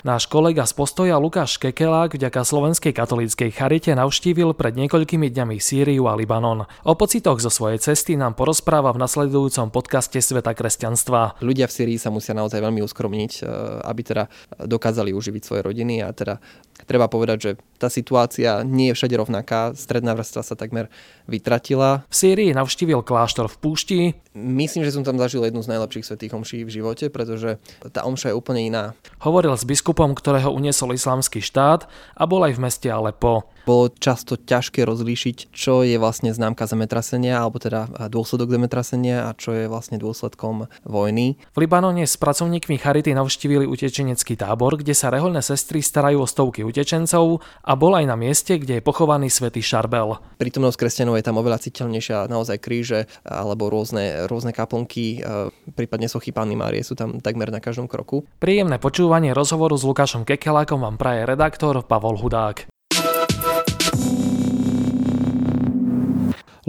Náš kolega z postoja Lukáš Kekelák vďaka Slovenskej katolíckej charite navštívil pred niekoľkými dňami Sýriu a Libanon. O pocitoch zo svojej cesty nám porozpráva v nasledujúcom podcaste Sveta kresťanstva. Ľudia v Sýrii sa musia naozaj veľmi uskromniť, e, aby teda dokázali uživiť svoje rodiny a teda treba povedať, že tá situácia nie je všade rovnaká. Stredná vrstva sa takmer vytratila. V Sýrii navštívil kláštor v púšti. Myslím, že som tam zažil jednu z najlepších svetých omší v živote, pretože tá omša je úplne iná. Hovoril s biskupom, ktorého uniesol islamský štát a bol aj v meste Alepo. Bolo často ťažké rozlíšiť, čo je vlastne známka zemetrasenia, alebo teda dôsledok zemetrasenia a čo je vlastne dôsledkom vojny. V Libanone s pracovníkmi Charity navštívili utečenecký tábor, kde sa rehoľné sestry starajú o stovky utečencov a bol aj na mieste, kde je pochovaný svätý Šarbel. Prítomnosť kresťanov je tam oveľa citeľnejšia, naozaj kríže alebo rôzne, rôzne kaplnky, e, prípadne sochy Panny Márie sú tam takmer na každom kroku. Príjemné počúvanie rozhovoru s Lukášom Kekelákom vám praje redaktor Pavol Hudák.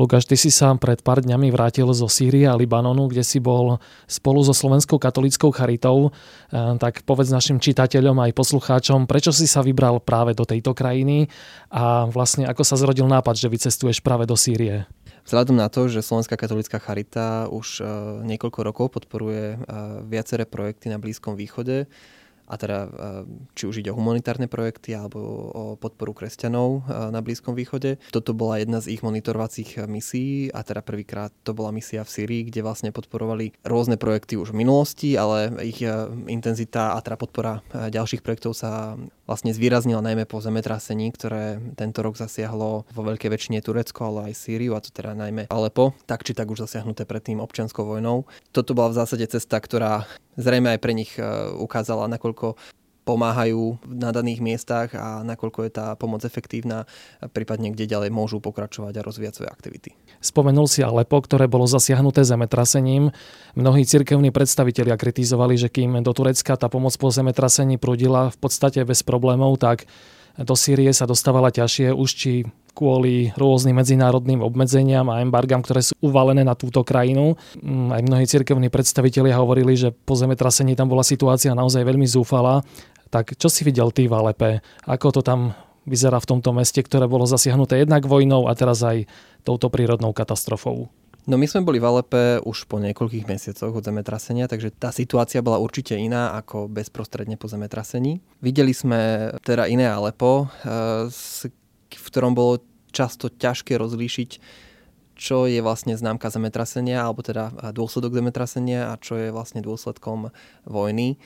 Lukáš, ty si sa pred pár dňami vrátil zo Sýrie a Libanonu, kde si bol spolu so Slovenskou katolickou charitou. E, tak povedz našim čitateľom aj poslucháčom, prečo si sa vybral práve do tejto krajiny a vlastne ako sa zrodil nápad, že vycestuješ práve do Sýrie. Vzhľadom na to, že Slovenská katolická charita už e, niekoľko rokov podporuje e, viaceré projekty na Blízkom východe, a teda e, či už ide o humanitárne projekty alebo o podporu kresťanov e, na Blízkom východe. Toto bola jedna z ich monitorovacích misií a teda prvýkrát to bola misia v Syrii, kde vlastne podporovali rôzne projekty už v minulosti, ale ich intenzita a teda podpora ďalších projektov sa vlastne zvýraznila najmä po zemetrasení, ktoré tento rok zasiahlo vo veľkej väčšine Turecko, ale aj Sýriu, a to teda najmä Alepo, tak či tak už zasiahnuté predtým občianskou vojnou. Toto bola v zásade cesta, ktorá zrejme aj pre nich e, ukázala, nakoľko pomáhajú na daných miestach a nakoľko je tá pomoc efektívna, prípadne kde ďalej môžu pokračovať a rozvíjať svoje aktivity. Spomenul si Alepo, ktoré bolo zasiahnuté zemetrasením. Mnohí cirkevní predstavitelia kritizovali, že kým do Turecka tá pomoc po zemetrasení prudila v podstate bez problémov, tak do Sýrie sa dostávala ťažšie už či kvôli rôznym medzinárodným obmedzeniam a embargám, ktoré sú uvalené na túto krajinu. Mm, aj mnohí cirkevní predstavitelia hovorili, že po zemetrasení tam bola situácia naozaj veľmi zúfalá. Tak čo si videl ty v Alepe? Ako to tam vyzerá v tomto meste, ktoré bolo zasiahnuté jednak vojnou a teraz aj touto prírodnou katastrofou? No my sme boli v Alepe už po niekoľkých mesiacoch od zemetrasenia, takže tá situácia bola určite iná ako bezprostredne po zemetrasení. Videli sme teda iné Alepo, eh, v ktorom bolo často ťažké rozlíšiť, čo je vlastne známka zemetrasenia, alebo teda dôsledok zemetrasenia a čo je vlastne dôsledkom vojny.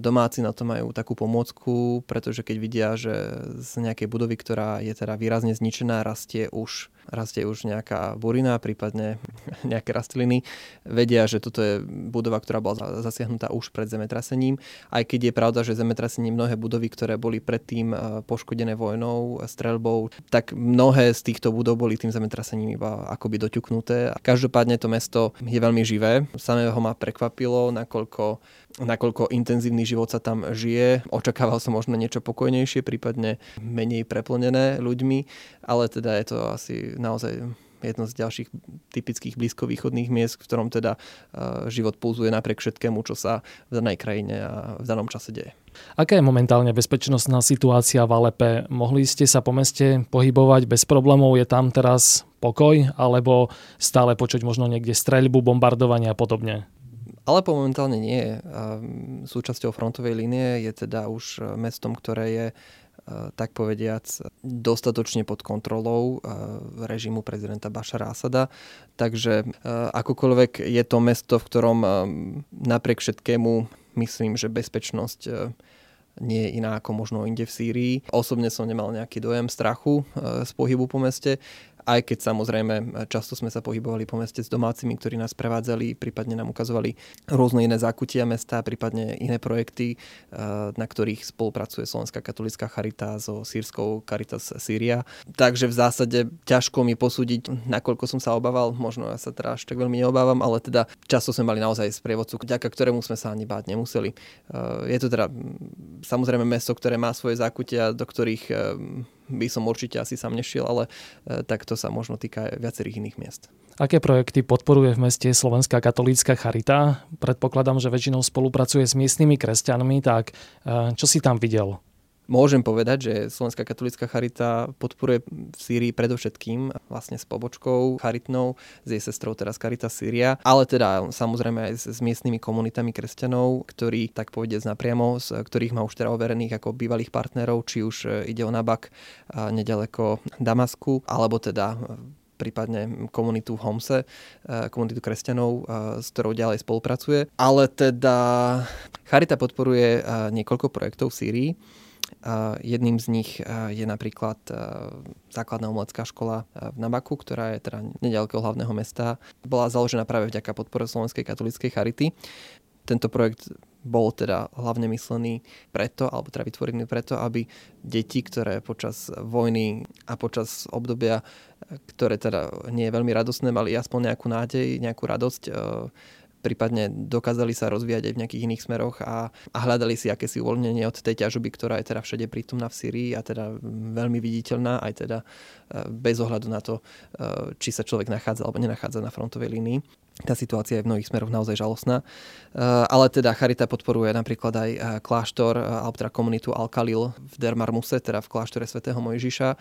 Domáci na to majú takú pomôcku, pretože keď vidia, že z nejakej budovy, ktorá je teda výrazne zničená, rastie už rastie už nejaká burina, prípadne nejaké rastliny, vedia, že toto je budova, ktorá bola zasiahnutá už pred zemetrasením. Aj keď je pravda, že zemetrasením mnohé budovy, ktoré boli predtým eh, poškodené vojnou, streľbou, tak mnohé z týchto budov boli tým zemetrasením iba akoby doťuknuté. Každopádne to mesto je veľmi živé. Samého ma prekvapilo, nakoľko nakoľko intenzívny život sa tam žije. Očakával som možno niečo pokojnejšie, prípadne menej preplnené ľuďmi, ale teda je to asi naozaj jedno z ďalších typických blízkovýchodných miest, v ktorom teda uh, život pulzuje napriek všetkému, čo sa v danej krajine a v danom čase deje. Aká je momentálne bezpečnostná situácia v Alepe? Mohli ste sa po meste pohybovať bez problémov? Je tam teraz pokoj? Alebo stále počuť možno niekde streľbu, bombardovanie a podobne? Alepo momentálne nie je. Súčasťou frontovej línie je teda už mestom, ktoré je tak povediac, dostatočne pod kontrolou režimu prezidenta Bašara Asada. Takže akokoľvek je to mesto, v ktorom napriek všetkému myslím, že bezpečnosť nie je iná ako možno inde v Sýrii. Osobne som nemal nejaký dojem strachu z pohybu po meste aj keď samozrejme často sme sa pohybovali po meste s domácimi, ktorí nás prevádzali, prípadne nám ukazovali rôzne iné zákutia mesta, prípadne iné projekty, eh, na ktorých spolupracuje Slovenská katolická charita so sírskou Caritas Syria. Takže v zásade ťažko mi posúdiť, nakoľko som sa obával, možno ja sa teda tak veľmi neobávam, ale teda často sme mali naozaj sprievodcu, vďaka ktorému sme sa ani báť nemuseli. Eh, je to teda samozrejme mesto, ktoré má svoje zákutia, do ktorých by som určite asi sám nešiel, ale takto sa možno týka viacerých iných miest. Aké projekty podporuje v meste Slovenská katolícka charita? Predpokladám, že väčšinou spolupracuje s miestnymi kresťanmi, tak čo si tam videl? Môžem povedať, že Slovenská katolická charita podporuje v Sýrii predovšetkým vlastne s pobočkou charitnou, s jej sestrou teraz Charita Sýria, ale teda samozrejme aj s, miestnymi komunitami kresťanov, ktorí tak povedec napriamo, z ktorých má už teda overených ako bývalých partnerov, či už e, ide o Nabak nedaleko Damasku, alebo teda e, prípadne komunitu v Homse, e, komunitu kresťanov, s ktorou ďalej spolupracuje. Ale teda Charita podporuje niekoľko projektov v Sýrii. Jedným z nich je napríklad základná umelecká škola v Nabaku, ktorá je teda nedaleko hlavného mesta. Bola založená práve vďaka podpore Slovenskej katolíckej charity. Tento projekt bol teda hlavne myslený preto, alebo teda vytvorený preto, aby deti, ktoré počas vojny a počas obdobia, ktoré teda nie je veľmi radostné, mali aspoň nejakú nádej, nejakú radosť, prípadne dokázali sa rozvíjať aj v nejakých iných smeroch a, a hľadali si akési uvoľnenie od tej ťažoby, ktorá je teda všade prítomná v Syrii a teda veľmi viditeľná, aj teda e, bez ohľadu na to, e, či sa človek nachádza alebo nenachádza na frontovej línii tá situácia je v mnohých smeroch naozaj žalostná. Eh, ale teda Charita podporuje napríklad aj eh, kláštor, eh, alebo teda komunitu Al-Khalil v Dermarmuse, teda v kláštore svätého Mojžiša,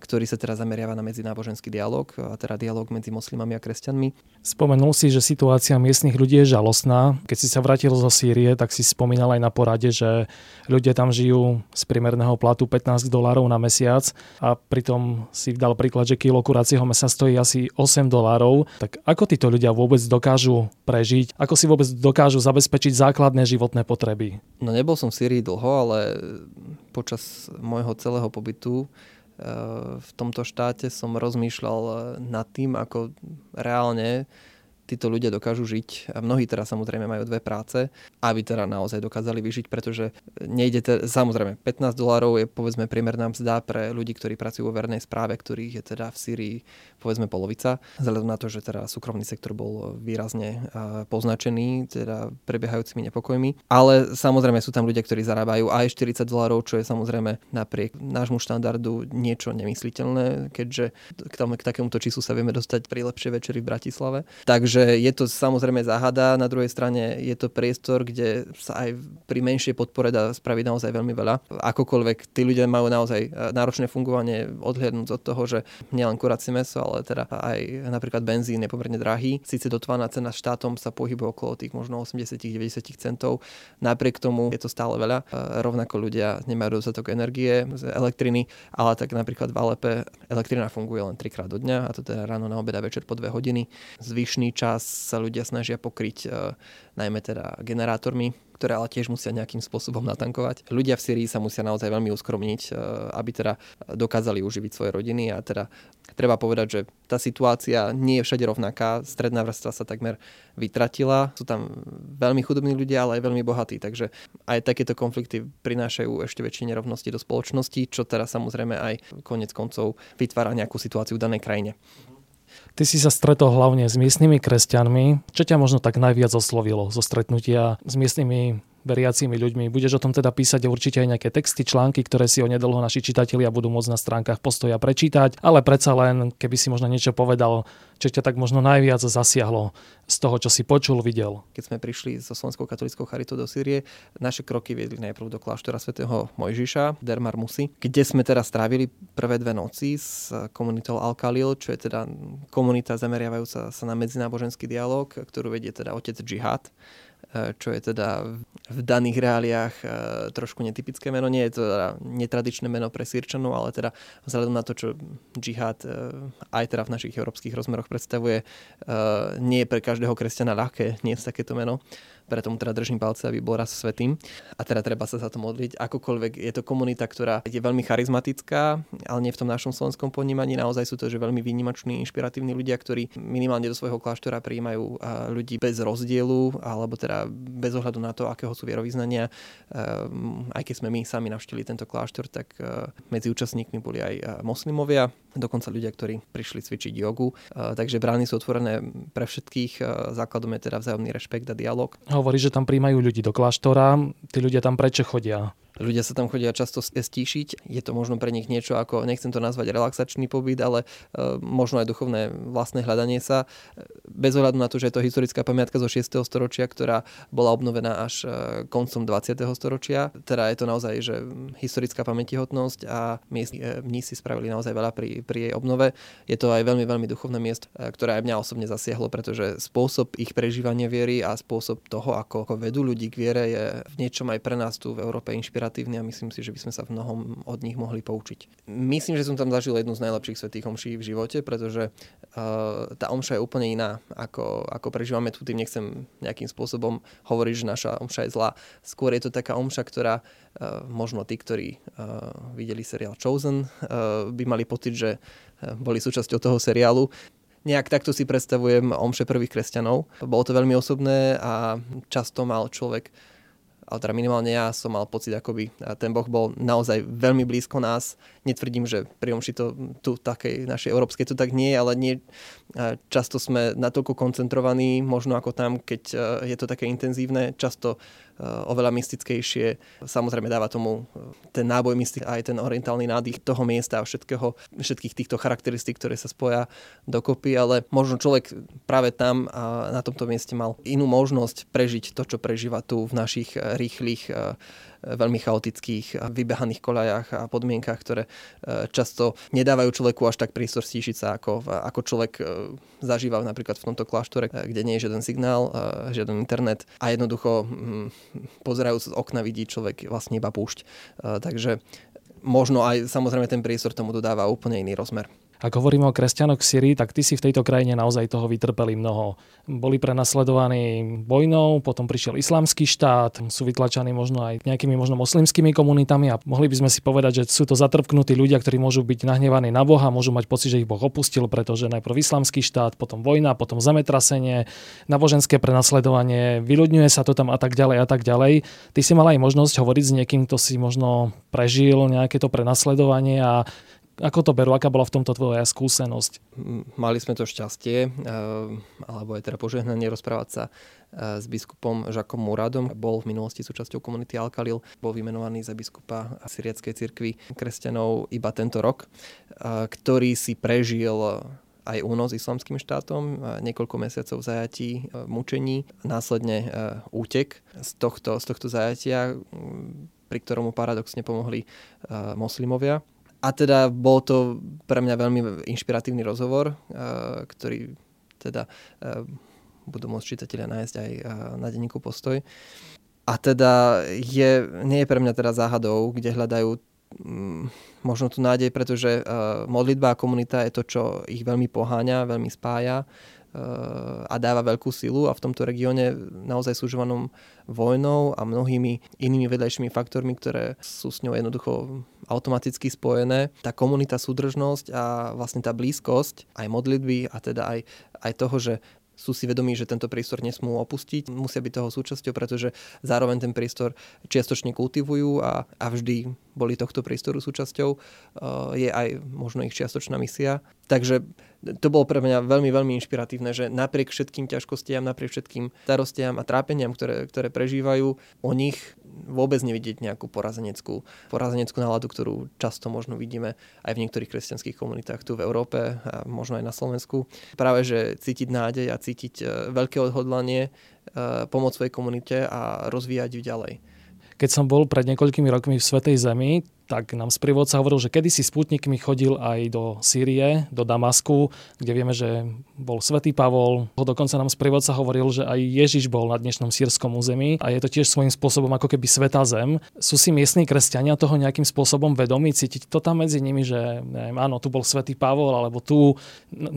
ktorý sa teda zameriava na medzináboženský dialog, teda dialog medzi moslimami a kresťanmi. Spomenul si, že situácia miestnych ľudí je žalostná. Keď si sa vrátil zo Sýrie, tak si spomínal aj na porade, že ľudia tam žijú z priemerného platu 15 dolárov na mesiac a pritom si dal príklad, že kilo kuracieho mesa stojí asi 8 dolárov. Tak ako títo ľudia vôbec vôbec dokážu prežiť, ako si vôbec dokážu zabezpečiť základné životné potreby. No nebol som v Syrii dlho, ale počas môjho celého pobytu eh, v tomto štáte som rozmýšľal nad tým, ako reálne títo ľudia dokážu žiť a mnohí teraz samozrejme majú dve práce, aby teda naozaj dokázali vyžiť, pretože nejde te, samozrejme 15 dolárov je povedzme priemerná mzda pre ľudí, ktorí pracujú vo vernej správe, ktorých je teda v Syrii povedzme polovica, vzhľadom na to, že teda súkromný sektor bol výrazne poznačený teda prebiehajúcimi nepokojmi. Ale samozrejme sú tam ľudia, ktorí zarábajú aj 40 dolárov, čo je samozrejme napriek nášmu štandardu niečo nemysliteľné, keďže k, tomu, k takémuto číslu sa vieme dostať pri lepšej večeri v Bratislave. Takže Takže je to samozrejme záhada, na druhej strane je to priestor, kde sa aj pri menšej podpore dá spraviť naozaj veľmi veľa. Akokoľvek tí ľudia majú naozaj e, náročné fungovanie, odhľadnúť od toho, že nielen kuracie meso, ale teda aj napríklad benzín je pomerne drahý. Sice dotovaná cena štátom sa pohybuje okolo tých možno 80-90 centov, napriek tomu je to stále veľa. E, rovnako ľudia nemajú dostatok energie z elektriny, ale tak napríklad v Alepe elektrina funguje len trikrát do dňa, a to teda ráno na obed a večer po dve hodiny. Zvyšný čas čas sa ľudia snažia pokryť e, najmä teda generátormi, ktoré ale tiež musia nejakým spôsobom natankovať. Ľudia v Syrii sa musia naozaj veľmi uskromniť, e, aby teda dokázali uživiť svoje rodiny a teda treba povedať, že tá situácia nie je všade rovnaká. Stredná vrstva sa takmer vytratila. Sú tam veľmi chudobní ľudia, ale aj veľmi bohatí. Takže aj takéto konflikty prinášajú ešte väčšie nerovnosti do spoločnosti, čo teda samozrejme aj konec koncov vytvára nejakú situáciu v danej krajine. Ty si sa stretol hlavne s miestnymi kresťanmi. Čo ťa možno tak najviac oslovilo zo stretnutia s miestnymi veriacimi ľuďmi. Budeš o tom teda písať určite aj nejaké texty, články, ktoré si onedlho naši čitatelia budú môcť na stránkach postoja prečítať, ale predsa len, keby si možno niečo povedal, čo ťa tak možno najviac zasiahlo z toho, čo si počul, videl. Keď sme prišli so Slovenskou katolickou charitou do Sýrie, naše kroky viedli najprv do kláštora svätého Mojžiša, Dermar Musi, kde sme teda strávili prvé dve noci s komunitou Al-Khalil, čo je teda komunita zameriavajúca sa na medzináboženský dialog, ktorú vedie teda otec Džihad čo je teda v daných reáliách e, trošku netypické meno. Nie je to teda netradičné meno pre Sýrčanov, ale teda vzhľadom na to, čo džihad e, aj teda v našich európskych rozmeroch predstavuje, nie je pre každého kresťana ľahké nie je takéto meno preto mu teda držím palce, aby bol raz svetým. A teda treba sa za to modliť. Akokoľvek je to komunita, ktorá je veľmi charizmatická, ale nie v tom našom slovenskom ponímaní. Naozaj sú to že veľmi výnimoční, inšpiratívni ľudia, ktorí minimálne do svojho kláštora prijímajú ľudí bez rozdielu, alebo teda bez ohľadu na to, akého sú vierovýznania. Ehm, aj keď sme my sami navštívili tento kláštor, tak e, medzi účastníkmi boli aj e, moslimovia, dokonca ľudia, ktorí prišli cvičiť jogu. E, takže brány sú otvorené pre všetkých. Základom je teda vzájomný rešpekt a dialog hovorí, že tam príjmajú ľudí do kláštora. Tí ľudia tam prečo chodia? Ľudia sa tam chodia často stíšiť. Je to možno pre nich niečo ako, nechcem to nazvať relaxačný pobyt, ale e, možno aj duchovné vlastné hľadanie sa. Bez ohľadu na to, že je to historická pamiatka zo 6. storočia, ktorá bola obnovená až e, koncom 20. storočia. Teda je to naozaj, že historická pamätihotnosť a mní si spravili naozaj veľa pri, pri jej obnove. Je to aj veľmi, veľmi duchovné miesto, ktoré aj mňa osobne zasiahlo, pretože spôsob ich prežívania viery a spôsob toho, ako, vedú ľudí k viere, je v niečom aj pre nás tu v Európe inšpiratívne inšpiratívni a myslím si, že by sme sa v mnohom od nich mohli poučiť. Myslím, že som tam zažil jednu z najlepších svetých omší v živote, pretože uh, tá omša je úplne iná, ako, ako prežívame tu. Tým nechcem nejakým spôsobom hovoriť, že naša omša je zlá. Skôr je to taká omša, ktorá uh, možno tí, ktorí uh, videli seriál Chosen, uh, by mali pocit, že boli súčasťou toho seriálu nejak takto si predstavujem omše prvých kresťanov. Bolo to veľmi osobné a často mal človek ale teda minimálne ja som mal pocit, akoby ten Boh bol naozaj veľmi blízko nás. Netvrdím, že pri omši to tu takej našej európskej to tak nie je, ale nie, často sme natoľko koncentrovaní, možno ako tam, keď e, je to také intenzívne, často oveľa mystickejšie. Samozrejme dáva tomu eh, ten náboj mystik aj ten orientálny nádych toho miesta a všetkého, všetkých týchto charakteristík, ktoré sa spoja dokopy, ale možno človek práve tam a na tomto mieste mal inú možnosť prežiť to, čo prežíva tu v našich eh, rýchlych veľmi chaotických a vybehaných koľajach a podmienkach, ktoré e, často nedávajú človeku až tak prístor stíšiť sa, ako, ako človek e, zažíva napríklad v tomto kláštore, e, kde nie je žiaden signál, žiaden internet a jednoducho mm, pozerajúc z okna vidí človek vlastne iba púšť. Takže možno aj samozrejme ten priestor tomu dodáva úplne iný rozmer. Ak hovoríme o kresťanoch v Syrii, tak tí si v tejto krajine naozaj toho vytrpeli mnoho. Boli prenasledovaní vojnou, potom prišiel islamský štát, sú vytlačaní možno aj nejakými možno moslimskými komunitami a mohli by sme si povedať, že sú to zatrpknutí ľudia, ktorí môžu byť nahnevaní na Boha, môžu mať pocit, že ich Boh opustil, pretože najprv islamský štát, potom vojna, potom zemetrasenie, náboženské prenasledovanie, vyľudňuje sa to tam a tak ďalej a tak ďalej. Ty si mal aj možnosť hovoriť s niekým, kto si možno prežil nejaké to prenasledovanie a ako to berú? Aká bola v tomto tvoja skúsenosť? Mali sme to šťastie, eh, alebo aj teda požehnanie rozprávať sa eh, s biskupom Žakom Muradom. Bol v minulosti súčasťou komunity Alkalil. Bol vymenovaný za biskupa Syriackej cirkvi kresťanov iba tento rok, eh, ktorý si prežil aj únos islamským štátom, niekoľko mesiacov zajatí, mučení, následne útek z tohto, z tohto zajatia, pri ktorom mu paradoxne pomohli moslimovia a teda bol to pre mňa veľmi inšpiratívny rozhovor, eh, ktorý teda eh, budú môcť čitatelia nájsť aj eh, na denníku Postoj. A teda je, nie je pre mňa teda záhadou, kde hľadajú mm, možno tú nádej, pretože modlitba a komunita je to, čo ich veľmi poháňa, veľmi spája a dáva veľkú silu a v tomto regióne naozaj súžovanom vojnou a mnohými inými vedľajšími faktormi, ktoré sú s ňou jednoducho automaticky spojené. Tá komunita, súdržnosť a vlastne tá blízkosť aj modlitby a teda aj, aj toho, že sú si vedomí, že tento priestor nesmú opustiť, musia byť toho súčasťou, pretože zároveň ten priestor čiastočne kultivujú a, a vždy boli tohto priestoru súčasťou. Uh, je aj možno ich čiastočná misia. Takže to bolo pre mňa veľmi, veľmi inšpiratívne, že napriek všetkým ťažkostiam, napriek všetkým starostiam a trápeniam, ktoré, ktoré prežívajú, o nich vôbec nevidieť nejakú porazeneckú, porazeneckú náladu, ktorú často možno vidíme aj v niektorých kresťanských komunitách tu v Európe a možno aj na Slovensku. Práve, že cítiť nádej a cítiť e, veľké odhodlanie, e, pomôcť svojej komunite a rozvíjať ju ďalej. Keď som bol pred niekoľkými rokmi v Svetej Zemi, tak nám sprievodca hovoril, že kedysi Sputnik mi chodil aj do Sýrie, do Damasku, kde vieme, že bol svätý Pavol. Dokonca nám sprievodca hovoril, že aj Ježiš bol na dnešnom sírskom území a je to tiež svojím spôsobom ako keby svetá zem. Sú si miestni kresťania toho nejakým spôsobom vedomí, cítiť to tam medzi nimi, že neviem, áno, tu bol svätý Pavol, alebo tu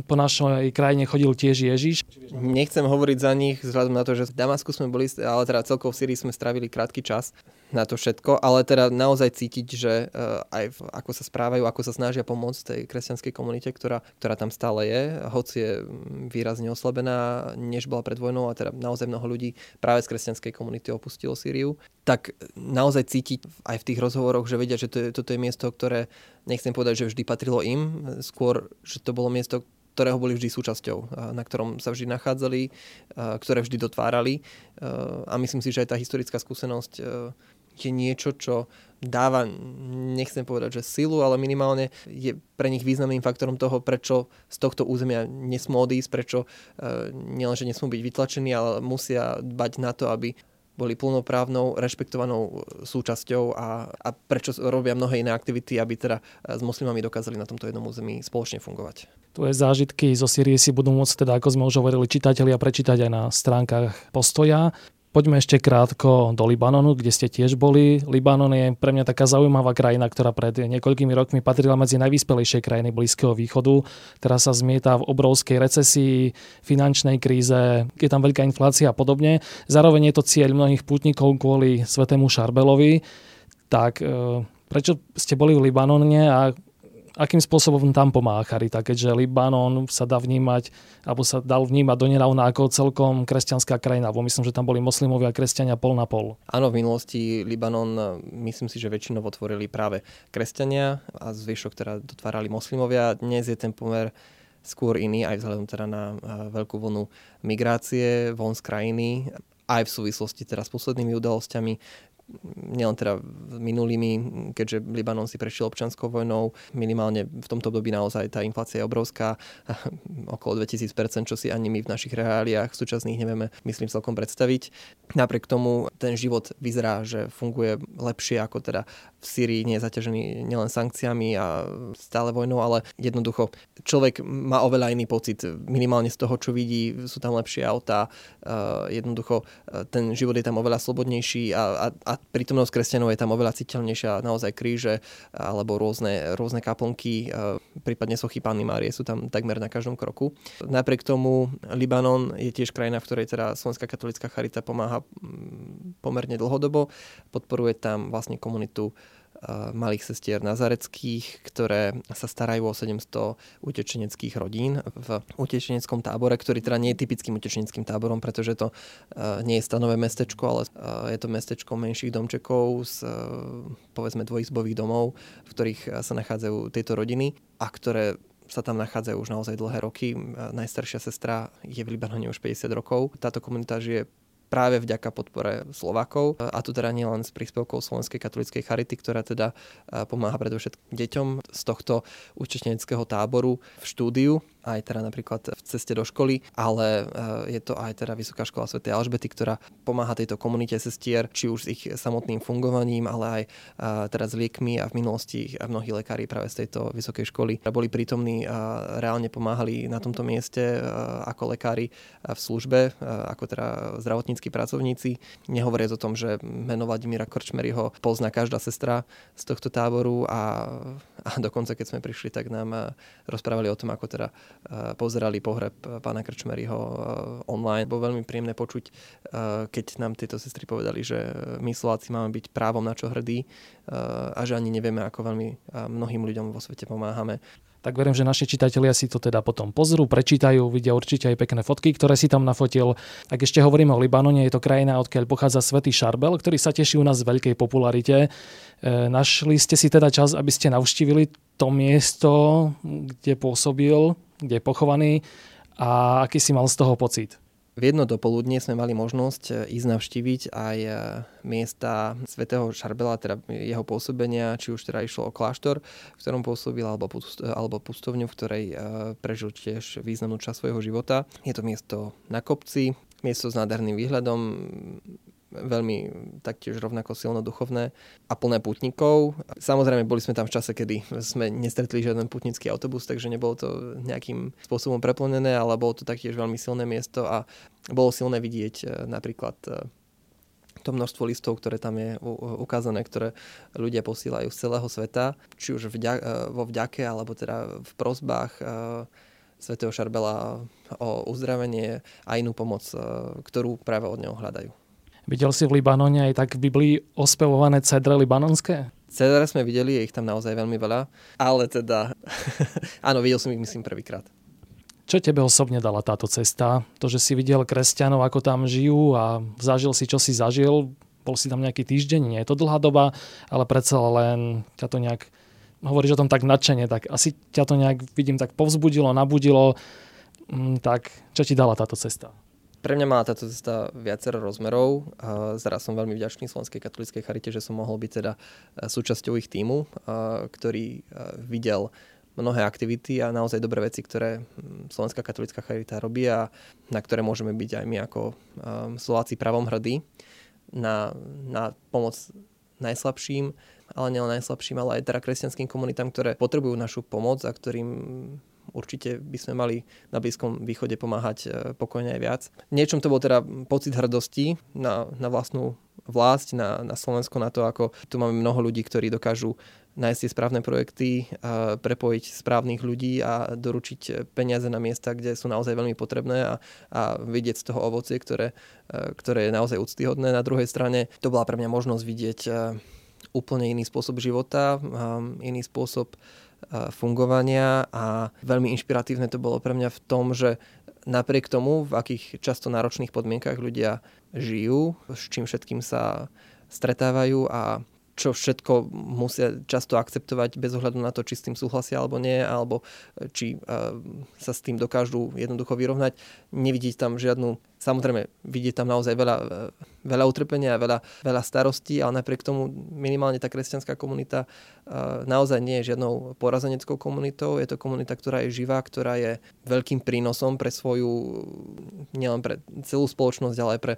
po našej krajine chodil tiež Ježiš? Nechcem hovoriť za nich, vzhľadom na to, že v Damasku sme boli, ale teda celkovo v Syrii sme strávili krátky čas na to všetko, ale teda naozaj cítiť, že uh, aj v, ako sa správajú, ako sa snažia pomôcť tej kresťanskej komunite, ktorá, ktorá tam stále je, hoci je výrazne oslabená, než bola pred vojnou a teda naozaj mnoho ľudí práve z kresťanskej komunity opustilo Sýriu, tak naozaj cítiť aj v tých rozhovoroch, že vedia, že to je, toto je miesto, ktoré nechcem povedať, že vždy patrilo im, skôr, že to bolo miesto, ktorého boli vždy súčasťou, na ktorom sa vždy nachádzali, ktoré vždy dotvárali. A myslím si, že aj tá historická skúsenosť je niečo, čo dáva, nechcem povedať, že silu, ale minimálne je pre nich významným faktorom toho, prečo z tohto územia nesmú odísť, prečo uh, nielenže nesmú byť vytlačení, ale musia dbať na to, aby boli plnoprávnou, rešpektovanou súčasťou a, a prečo robia mnohé iné aktivity, aby teda s moslimami dokázali na tomto jednom území spoločne fungovať. Tvoje zážitky zo Syrie si budú môcť, teda, ako sme už hovorili, čitatelia prečítať aj na stránkach postoja. Poďme ešte krátko do Libanonu, kde ste tiež boli. Libanon je pre mňa taká zaujímavá krajina, ktorá pred niekoľkými rokmi patrila medzi najvyspelejšie krajiny Blízkeho východu. Teraz sa zmieta v obrovskej recesii, finančnej kríze, je tam veľká inflácia a podobne. Zároveň je to cieľ mnohých pútnikov kvôli Svetému Šarbelovi. Tak e, prečo ste boli v Libanone a akým spôsobom tam pomáha charita, keďže Libanon sa dá vnímať, alebo sa dal vnímať do nedávna ako celkom kresťanská krajina, bo myslím, že tam boli moslimovia a kresťania pol na pol. Áno, v minulosti Libanon, myslím si, že väčšinou otvorili práve kresťania a zvyšok teda dotvárali moslimovia. Dnes je ten pomer skôr iný, aj vzhľadom teda na veľkú vlnu migrácie von z krajiny aj v súvislosti teraz s poslednými udalosťami nielen teda minulými, keďže Libanon si prešiel občanskou vojnou, minimálne v tomto období naozaj tá inflácia je obrovská, okolo 2000%, čo si ani my v našich reáliách súčasných nevieme, myslím, celkom predstaviť. Napriek tomu ten život vyzerá, že funguje lepšie ako teda v Syrii, nie je zaťažený nielen sankciami a stále vojnou, ale jednoducho človek má oveľa iný pocit, minimálne z toho, čo vidí, sú tam lepšie autá, jednoducho ten život je tam oveľa slobodnejší a, a, a prítomnosť kresťanov je tam oveľa citeľnejšia, naozaj kríže alebo rôzne, rôzne kaplnky, prípadne sochy Panny Márie sú tam takmer na každom kroku. Napriek tomu Libanon je tiež krajina, v ktorej teda Slovenská katolická charita pomáha mm, pomerne dlhodobo. Podporuje tam vlastne komunitu malých sestier nazareckých, ktoré sa starajú o 700 utečeneckých rodín v utečeneckom tábore, ktorý teda nie je typickým utečeneckým táborom, pretože to nie je stanové mestečko, ale je to mestečko menších domčekov z povedzme dvojizbových domov, v ktorých sa nachádzajú tieto rodiny a ktoré sa tam nachádzajú už naozaj dlhé roky. Najstaršia sestra je v Libanone už 50 rokov. Táto komunita žije práve vďaka podpore Slovakov. A tu teda nielen s príspevkou Slovenskej katolíckej charity, ktorá teda pomáha predovšetkým deťom z tohto učečneckého táboru v štúdiu, aj teda napríklad v ceste do školy, ale eh, je to aj teda Vysoká škola Sv. Alžbety, ktorá pomáha tejto komunite sestier, či už s ich samotným fungovaním, ale aj eh, teda s liekmi a v minulosti a mnohí lekári práve z tejto vysokej školy boli prítomní a reálne pomáhali na tomto mieste eh, ako lekári v službe, ako teda zdravotníckí pracovníci. Nehovoriac o tom, že meno Vladimíra Korčmeryho pozná každá sestra z tohto táboru a, a dokonca keď sme prišli, tak nám rozprávali o tom, ako teda pozerali pohreb pána Krčmeryho eh, online. Bolo veľmi príjemné počuť, eh, keď nám tieto sestry povedali, že my Slováci máme byť právom na čo hrdí eh, a že ani nevieme, ako veľmi mnohým ľuďom vo svete pomáhame tak verím, že naši čitatelia si to teda potom pozrú, prečítajú, vidia určite aj pekné fotky, ktoré si tam nafotil. Ak ešte hovoríme o Libanone, je to krajina, odkiaľ pochádza Svetý Šarbel, ktorý sa teší u nás veľkej popularite. E, našli ste si teda čas, aby ste navštívili to miesto, kde pôsobil, kde je pochovaný a aký si mal z toho pocit? V jedno dopoludne sme mali možnosť e, ísť navštíviť aj e, miesta svätého Šarbela, teda jeho pôsobenia, či už teda išlo o kláštor, v ktorom pôsobil, alebo, pust, alebo pustovňu, v ktorej e, prežil tiež významnú časť svojho života. Je to miesto na kopci, miesto s nádherným výhľadom, veľmi taktiež rovnako silno duchovné a plné putníkov. Samozrejme, boli sme tam v čase, kedy sme nestretli žiaden putnický autobus, takže nebolo to nejakým spôsobom preplnené, ale bolo to taktiež veľmi silné miesto a bolo silné vidieť e, napríklad e, to množstvo listov, ktoré tam je ukázané, ktoré ľudia posílajú z celého sveta, či už vďa, e, vo vďake, alebo teda v prozbách svätého Šarbela o uzdravenie a inú pomoc, ktorú práve od neho hľadajú. Videl si v Libanone aj tak v Biblii ospevované cedre libanonské? Cedre sme videli, je ich tam naozaj veľmi veľa, ale teda, áno, videl som ich myslím prvýkrát. Čo tebe osobne dala táto cesta? To, že si videl kresťanov, ako tam žijú a zažil si, čo si zažil, bol si tam nejaký týždeň, nie je to dlhá doba, ale predsa len ťa to nejak, hovoríš o tom tak nadšene, tak asi ťa to nejak, vidím, tak povzbudilo, nabudilo, mm, tak čo ti dala táto cesta? Pre mňa mala táto cesta viacero rozmerov. Zaraz som veľmi vďačný Slovenskej katolíckej charite, že som mohol byť teda súčasťou ich týmu, ktorý videl mnohé aktivity a naozaj dobré veci, ktoré Slovenská katolická charita robí a na ktoré môžeme byť aj my ako Slováci pravom hrdí na, na pomoc najslabším, ale nielen najslabším, ale aj teda kresťanským komunitám, ktoré potrebujú našu pomoc a ktorým určite by sme mali na Blízkom východe pomáhať e, pokojne aj viac. Niečom to bol teda pocit hrdosti na, na vlastnú vlásť, na, na Slovensko, na to, ako tu máme mnoho ľudí, ktorí dokážu nájsť tie správne projekty, a prepojiť správnych ľudí a doručiť peniaze na miesta, kde sú naozaj veľmi potrebné a, a vidieť z toho ovocie, ktoré, e, ktoré je naozaj úctyhodné. Na druhej strane to bola pre mňa možnosť vidieť e, úplne iný spôsob života, iný spôsob fungovania a veľmi inšpiratívne to bolo pre mňa v tom, že napriek tomu, v akých často náročných podmienkach ľudia žijú, s čím všetkým sa stretávajú a čo všetko musia často akceptovať bez ohľadu na to, či s tým súhlasia alebo nie, alebo e, či uh, sa s tým dokážu jednoducho vyrovnať. Nevidieť tam žiadnu, samozrejme, vidieť tam naozaj veľa, e, veľa utrpenia, veľa, veľa starostí, ale napriek tomu minimálne tá kresťanská komunita naozaj nie je žiadnou porazeneckou komunitou. Je to komunita, ktorá je živá, ktorá je veľkým prínosom pre svoju, nielen pre celú spoločnosť, ale aj pre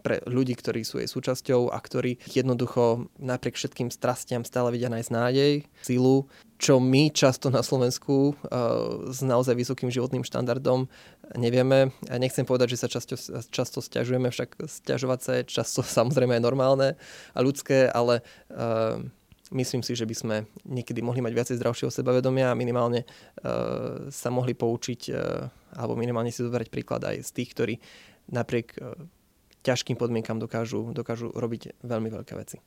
pre ľudí, ktorí sú jej súčasťou a ktorí jednoducho napriek všetkým strastiam stále vidia nájsť nádej, silu, čo my často na Slovensku uh, s naozaj vysokým životným štandardom nevieme. Ja nechcem povedať, že sa často, často stiažujeme, však stiažovať sa je často samozrejme aj normálne a ľudské, ale uh, myslím si, že by sme niekedy mohli mať viacej zdravšieho sebavedomia a minimálne uh, sa mohli poučiť alebo minimálne si zobrať príklad aj z tých, ktorí napriek ťažkým podmienkam dokážu, dokážu robiť veľmi veľké veci.